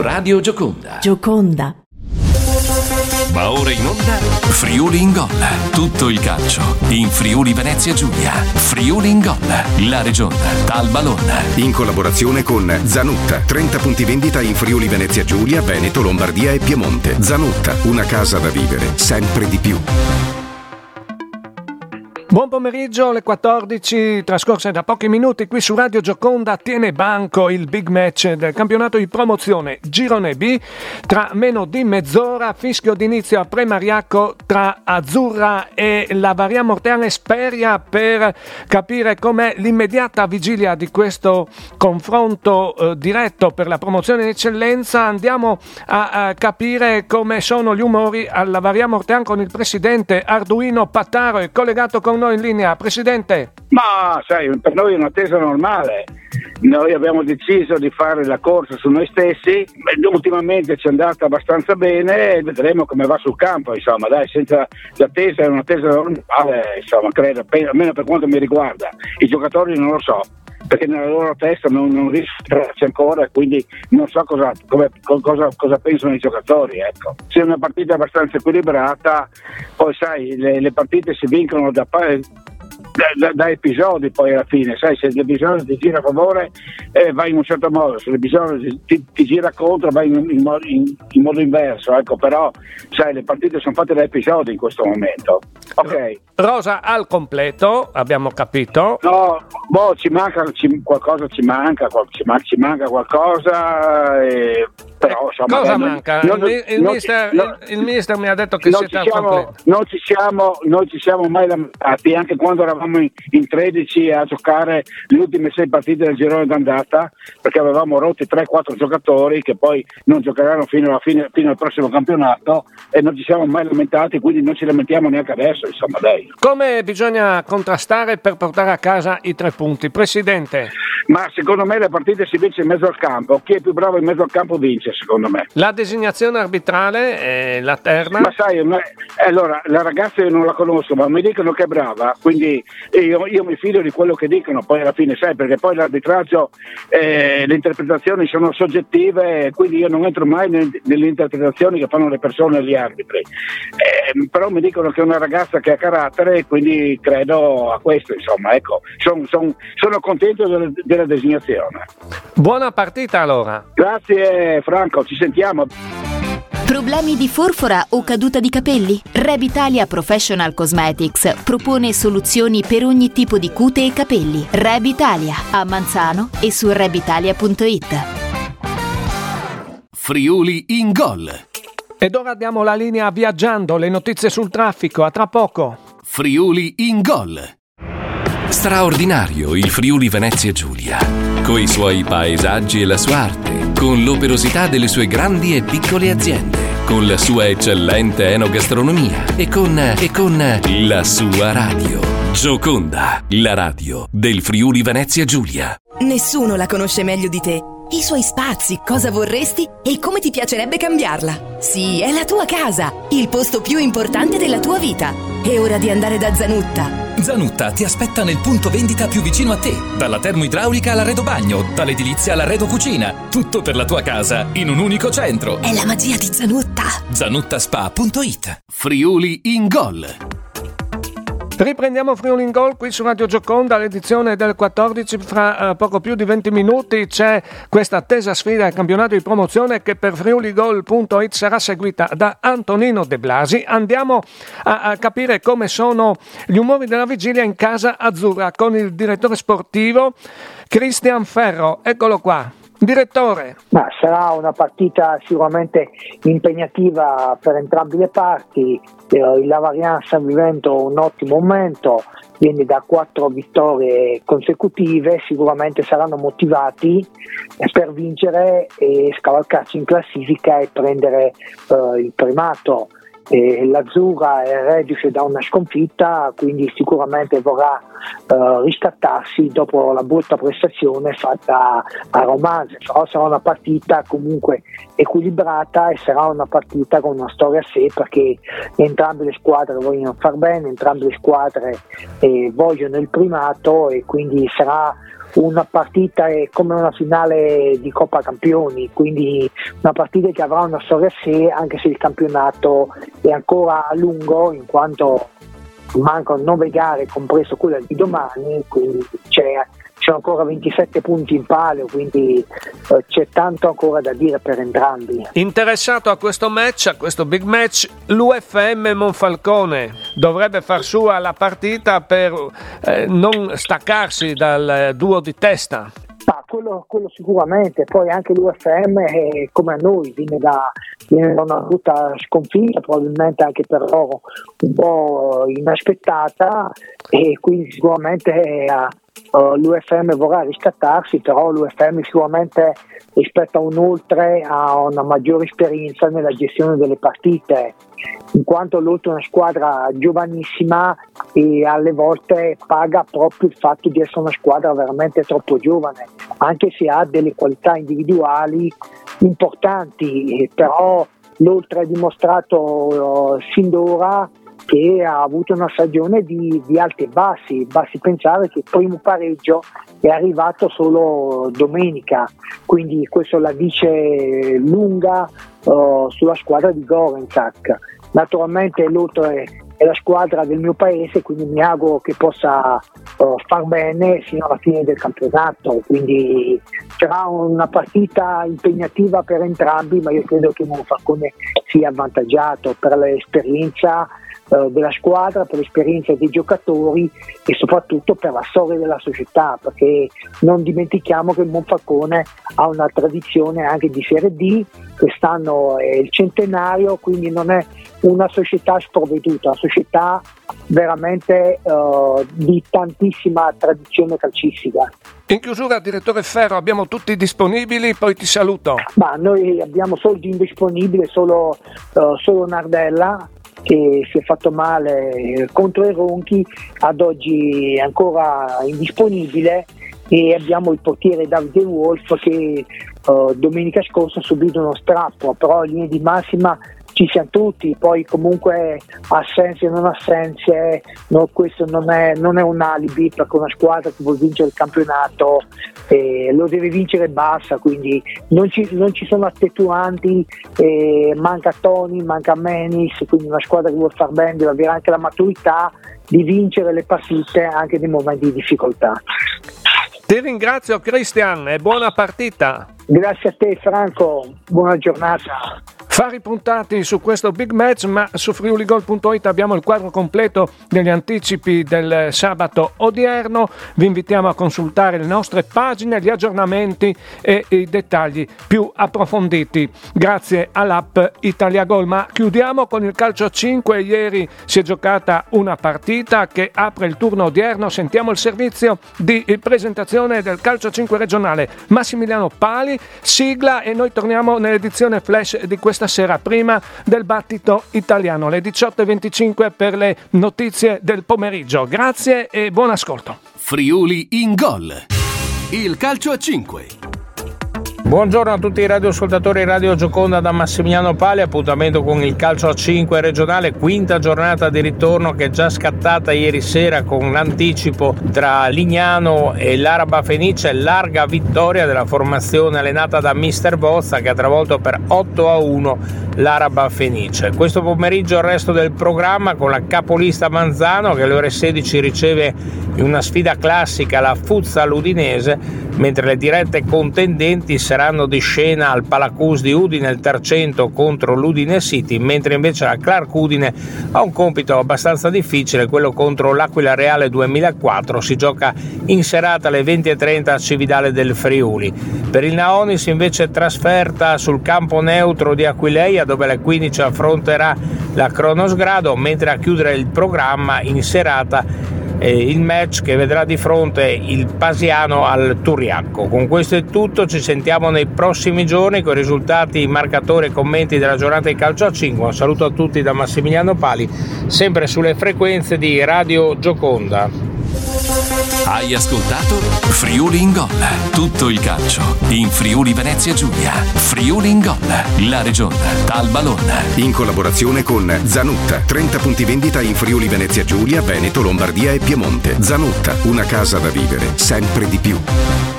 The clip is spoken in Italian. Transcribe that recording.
Radio Gioconda. Gioconda. Va ora in onda Friuli in gol. Tutto il calcio in Friuli Venezia Giulia. Friuli in gol. La Regione. Talbalon. In collaborazione con Zanutta. 30 punti vendita in Friuli Venezia Giulia, Veneto, Lombardia e Piemonte. Zanutta, una casa da vivere sempre di più. Buon pomeriggio, le 14 trascorse da pochi minuti qui su Radio Gioconda tiene banco il big match del campionato di promozione Girone B tra meno di mezz'ora fischio d'inizio a Premariacco tra Azzurra e la Varia Morteana Esperia per capire com'è l'immediata vigilia di questo confronto eh, diretto per la promozione in eccellenza. Andiamo a, a capire come sono gli umori alla Varia Morteana con il presidente Arduino Pattaro è collegato con noi in linea. Presidente. Ma sai, per noi è un'attesa normale. Noi abbiamo deciso di fare la corsa su noi stessi, ultimamente ci è andata abbastanza bene e vedremo come va sul campo, insomma, dai, senza l'attesa è un'attesa normale, insomma, credo, almeno per quanto mi riguarda. I giocatori non lo so, perché nella loro testa non, non entrarci ancora quindi non so cosa, come, cosa, cosa, pensano i giocatori. Ecco. Se è una partita abbastanza equilibrata, poi sai, le, le partite si vincono da, da, da, episodi poi alla fine, sai, se l'episodio ti gira a favore eh, vai in un certo modo, se l'episodio ti, ti gira contro vai in, in, in, in, modo inverso, ecco, però sai, le partite sono fatte da episodi in questo momento. Ok. Rosa al completo, abbiamo capito. No, boh, ci manca ci, qualcosa, ci manca, ci, ci manca qualcosa. E però insomma, cosa manca? Non, il, il, non, mister, non, il, mister, mi ha detto che siete al completo. Non ci, siamo, non ci siamo mai lamentati, anche quando eravamo in, in 13 a giocare le ultime sei partite del girone d'andata, perché avevamo rotti 3-4 giocatori che poi non giocheranno fino, fine, fino, al prossimo campionato e non ci siamo mai lamentati, quindi non ci lamentiamo neanche adesso, insomma, dai. Come bisogna contrastare per portare a casa i tre punti? Presidente? Ma secondo me le partite si vince in mezzo al campo, chi è più bravo in mezzo al campo vince secondo me. La designazione arbitrale è la terna? Ma sai, ma, allora, la ragazza io non la conosco, ma mi dicono che è brava, quindi io, io, mi fido di quello che dicono, poi alla fine sai, perché poi l'arbitraggio, eh, le interpretazioni sono soggettive, quindi io non entro mai nelle interpretazioni che fanno le persone e gli arbitri. Eh, però mi dicono che è una ragazza che ha carattere quindi credo a questo, insomma, ecco, son, son, sono contento della, della designazione. Buona partita allora. Grazie Franco. Ci sentiamo. Problemi di forfora o caduta di capelli? Rebitalia Professional Cosmetics propone soluzioni per ogni tipo di cute e capelli. Rebitalia a Manzano e su rebitalia.it. Friuli in gol. Ed ora diamo la linea viaggiando, le notizie sul traffico, a tra poco. Friuli in gol. Straordinario il Friuli Venezia Giulia, coi suoi paesaggi e la sua arte con l'operosità delle sue grandi e piccole aziende, con la sua eccellente enogastronomia e con, e con la sua radio. Gioconda, la radio del Friuli Venezia Giulia. Nessuno la conosce meglio di te. I suoi spazi, cosa vorresti e come ti piacerebbe cambiarla. Sì, è la tua casa, il posto più importante della tua vita. È ora di andare da Zanutta. Zanutta ti aspetta nel punto vendita più vicino a te. Dalla termoidraulica all'arredo bagno, dall'edilizia all'arredo cucina. Tutto per la tua casa in un unico centro. È la magia di Zanutta. Zanuttaspa.it Friuli in gol. Riprendiamo Friuli in Gol qui su Radio Gioconda, l'edizione del 14. Fra uh, poco più di 20 minuti c'è questa attesa sfida al campionato di promozione che per friuligol.it sarà seguita da Antonino De Blasi. Andiamo a, a capire come sono gli umori della vigilia in casa azzurra con il direttore sportivo Cristian Ferro. Eccolo qua. Direttore. Ma sarà una partita sicuramente impegnativa per entrambe le parti. Eh, il Lavarian sta vivendo un ottimo momento, viene da quattro vittorie consecutive, sicuramente saranno motivati per vincere e scavalcarsi in classifica e prendere eh, il primato. E l'Azzurra è reduce da una sconfitta, quindi sicuramente vorrà uh, riscattarsi dopo la brutta prestazione fatta a Romagna. Però sarà una partita comunque equilibrata e sarà una partita con una storia a sé perché entrambe le squadre vogliono far bene, entrambe le squadre eh, vogliono il primato e quindi sarà una partita come una finale di Coppa Campioni, quindi una partita che avrà una storia a sé anche se il campionato è ancora a lungo in quanto mancano nove gare compreso quella di domani, quindi c'è sono ancora 27 punti in palio, quindi eh, c'è tanto ancora da dire per entrambi. Interessato a questo match, a questo big match, l'UFM Monfalcone dovrebbe far sua la partita per eh, non staccarsi dal duo di testa. Ah, quello, quello, sicuramente, poi anche l'UFM eh, come a noi viene da, viene da, una brutta sconfitta, probabilmente anche per loro un po' inaspettata e quindi sicuramente eh, uh, l'UFM vorrà riscattarsi, però l'UFM sicuramente rispetto a un oltre ha una maggiore esperienza nella gestione delle partite, in quanto l'oltre è una squadra giovanissima e alle volte paga proprio il fatto di essere una squadra veramente troppo giovane, anche se ha delle qualità individuali importanti, però l'oltre ha dimostrato uh, sin d'ora che ha avuto una stagione di, di, alti e bassi, basti pensare che il primo pareggio è arrivato solo domenica, quindi questo la dice lunga uh, sulla squadra di Gorenzak. Naturalmente l'altro è, è, la squadra del mio paese, quindi mi auguro che possa uh, far bene fino alla fine del campionato, quindi sarà una partita impegnativa per entrambi, ma io credo che Monfalcone sia avvantaggiato per l'esperienza della squadra, per l'esperienza dei giocatori e soprattutto per la storia della società, perché non dimentichiamo che il Monfalcone ha una tradizione anche di Serie D, quest'anno è il centenario, quindi non è una società sprovveduta, una società veramente uh, di tantissima tradizione calcistica. In chiusura, direttore Ferro, abbiamo tutti disponibili, poi ti saluto. Ma noi abbiamo soldi indisponibili, solo, uh, solo Nardella, che si è fatto male contro i Ronchi, ad oggi è ancora indisponibile e abbiamo il portiere Davide Wolf che uh, domenica scorsa ha subito uno strappo, però in linea di massima ci siamo tutti, poi comunque assenze o non assenze, no, questo non è, non è, un alibi perché una squadra che vuole vincere il campionato eh, lo deve vincere e basta, quindi non ci, non ci sono attenuanti, eh, manca Tony, manca Menis, quindi una squadra che vuole far bene deve avere anche la maturità di vincere le partite anche nei momenti di difficoltà. Ti ringrazio Cristian e buona partita. Grazie a te Franco, buona giornata. Fari puntati su questo big match, ma su friuligol.it abbiamo il quadro completo degli anticipi del sabato odierno. Vi invitiamo a consultare le nostre pagine, gli aggiornamenti e i dettagli più approfonditi. Grazie all'app Italia Gol. Ma chiudiamo con il calcio 5. Ieri si è giocata una partita che apre il turno odierno. Sentiamo il servizio di presentazione del calcio 5 regionale. Massimiliano Pali, sigla e noi torniamo nell'edizione flash di questa sera prima del battito italiano, le 18.25 per le notizie del pomeriggio. Grazie e buon ascolto. Friuli in gol. Il calcio a 5. Buongiorno a tutti i radioascoltatori Radio Gioconda da Massimiliano Pali, appuntamento con il calcio a 5 regionale, quinta giornata di ritorno che è già scattata ieri sera con l'anticipo tra Lignano e l'Araba Fenice, larga vittoria della formazione allenata da Mister Bozza che ha travolto per 8 a 1 l'Araba Fenice. Questo pomeriggio il resto del programma con la capolista Manzano che alle ore 16 riceve in una sfida classica la Fuzza Ludinese, mentre le dirette contendenti saranno di scena al Palacus di Udine il Tercento contro l'Udine City, mentre invece la Clark Udine ha un compito abbastanza difficile, quello contro l'Aquila Reale 2004, si gioca in serata alle 20.30 a Cividale del Friuli. Per il Naonis invece trasferta sul campo neutro di Aquileia dove alle 15 affronterà la Cronosgrado, mentre a chiudere il programma in serata il match che vedrà di fronte il Pasiano al Turiacco. Con questo è tutto, ci sentiamo nei prossimi giorni con i risultati, marcatori e commenti della giornata di calcio a 5. Un saluto a tutti da Massimiliano Pali, sempre sulle frequenze di Radio Gioconda. Hai ascoltato Friuli in Gol. Tutto il calcio in Friuli Venezia Giulia. Friuli in Gol. La regione. Talbalon. In collaborazione con Zanutta. 30 punti vendita in Friuli Venezia Giulia, Veneto, Lombardia e Piemonte. Zanutta, una casa da vivere sempre di più.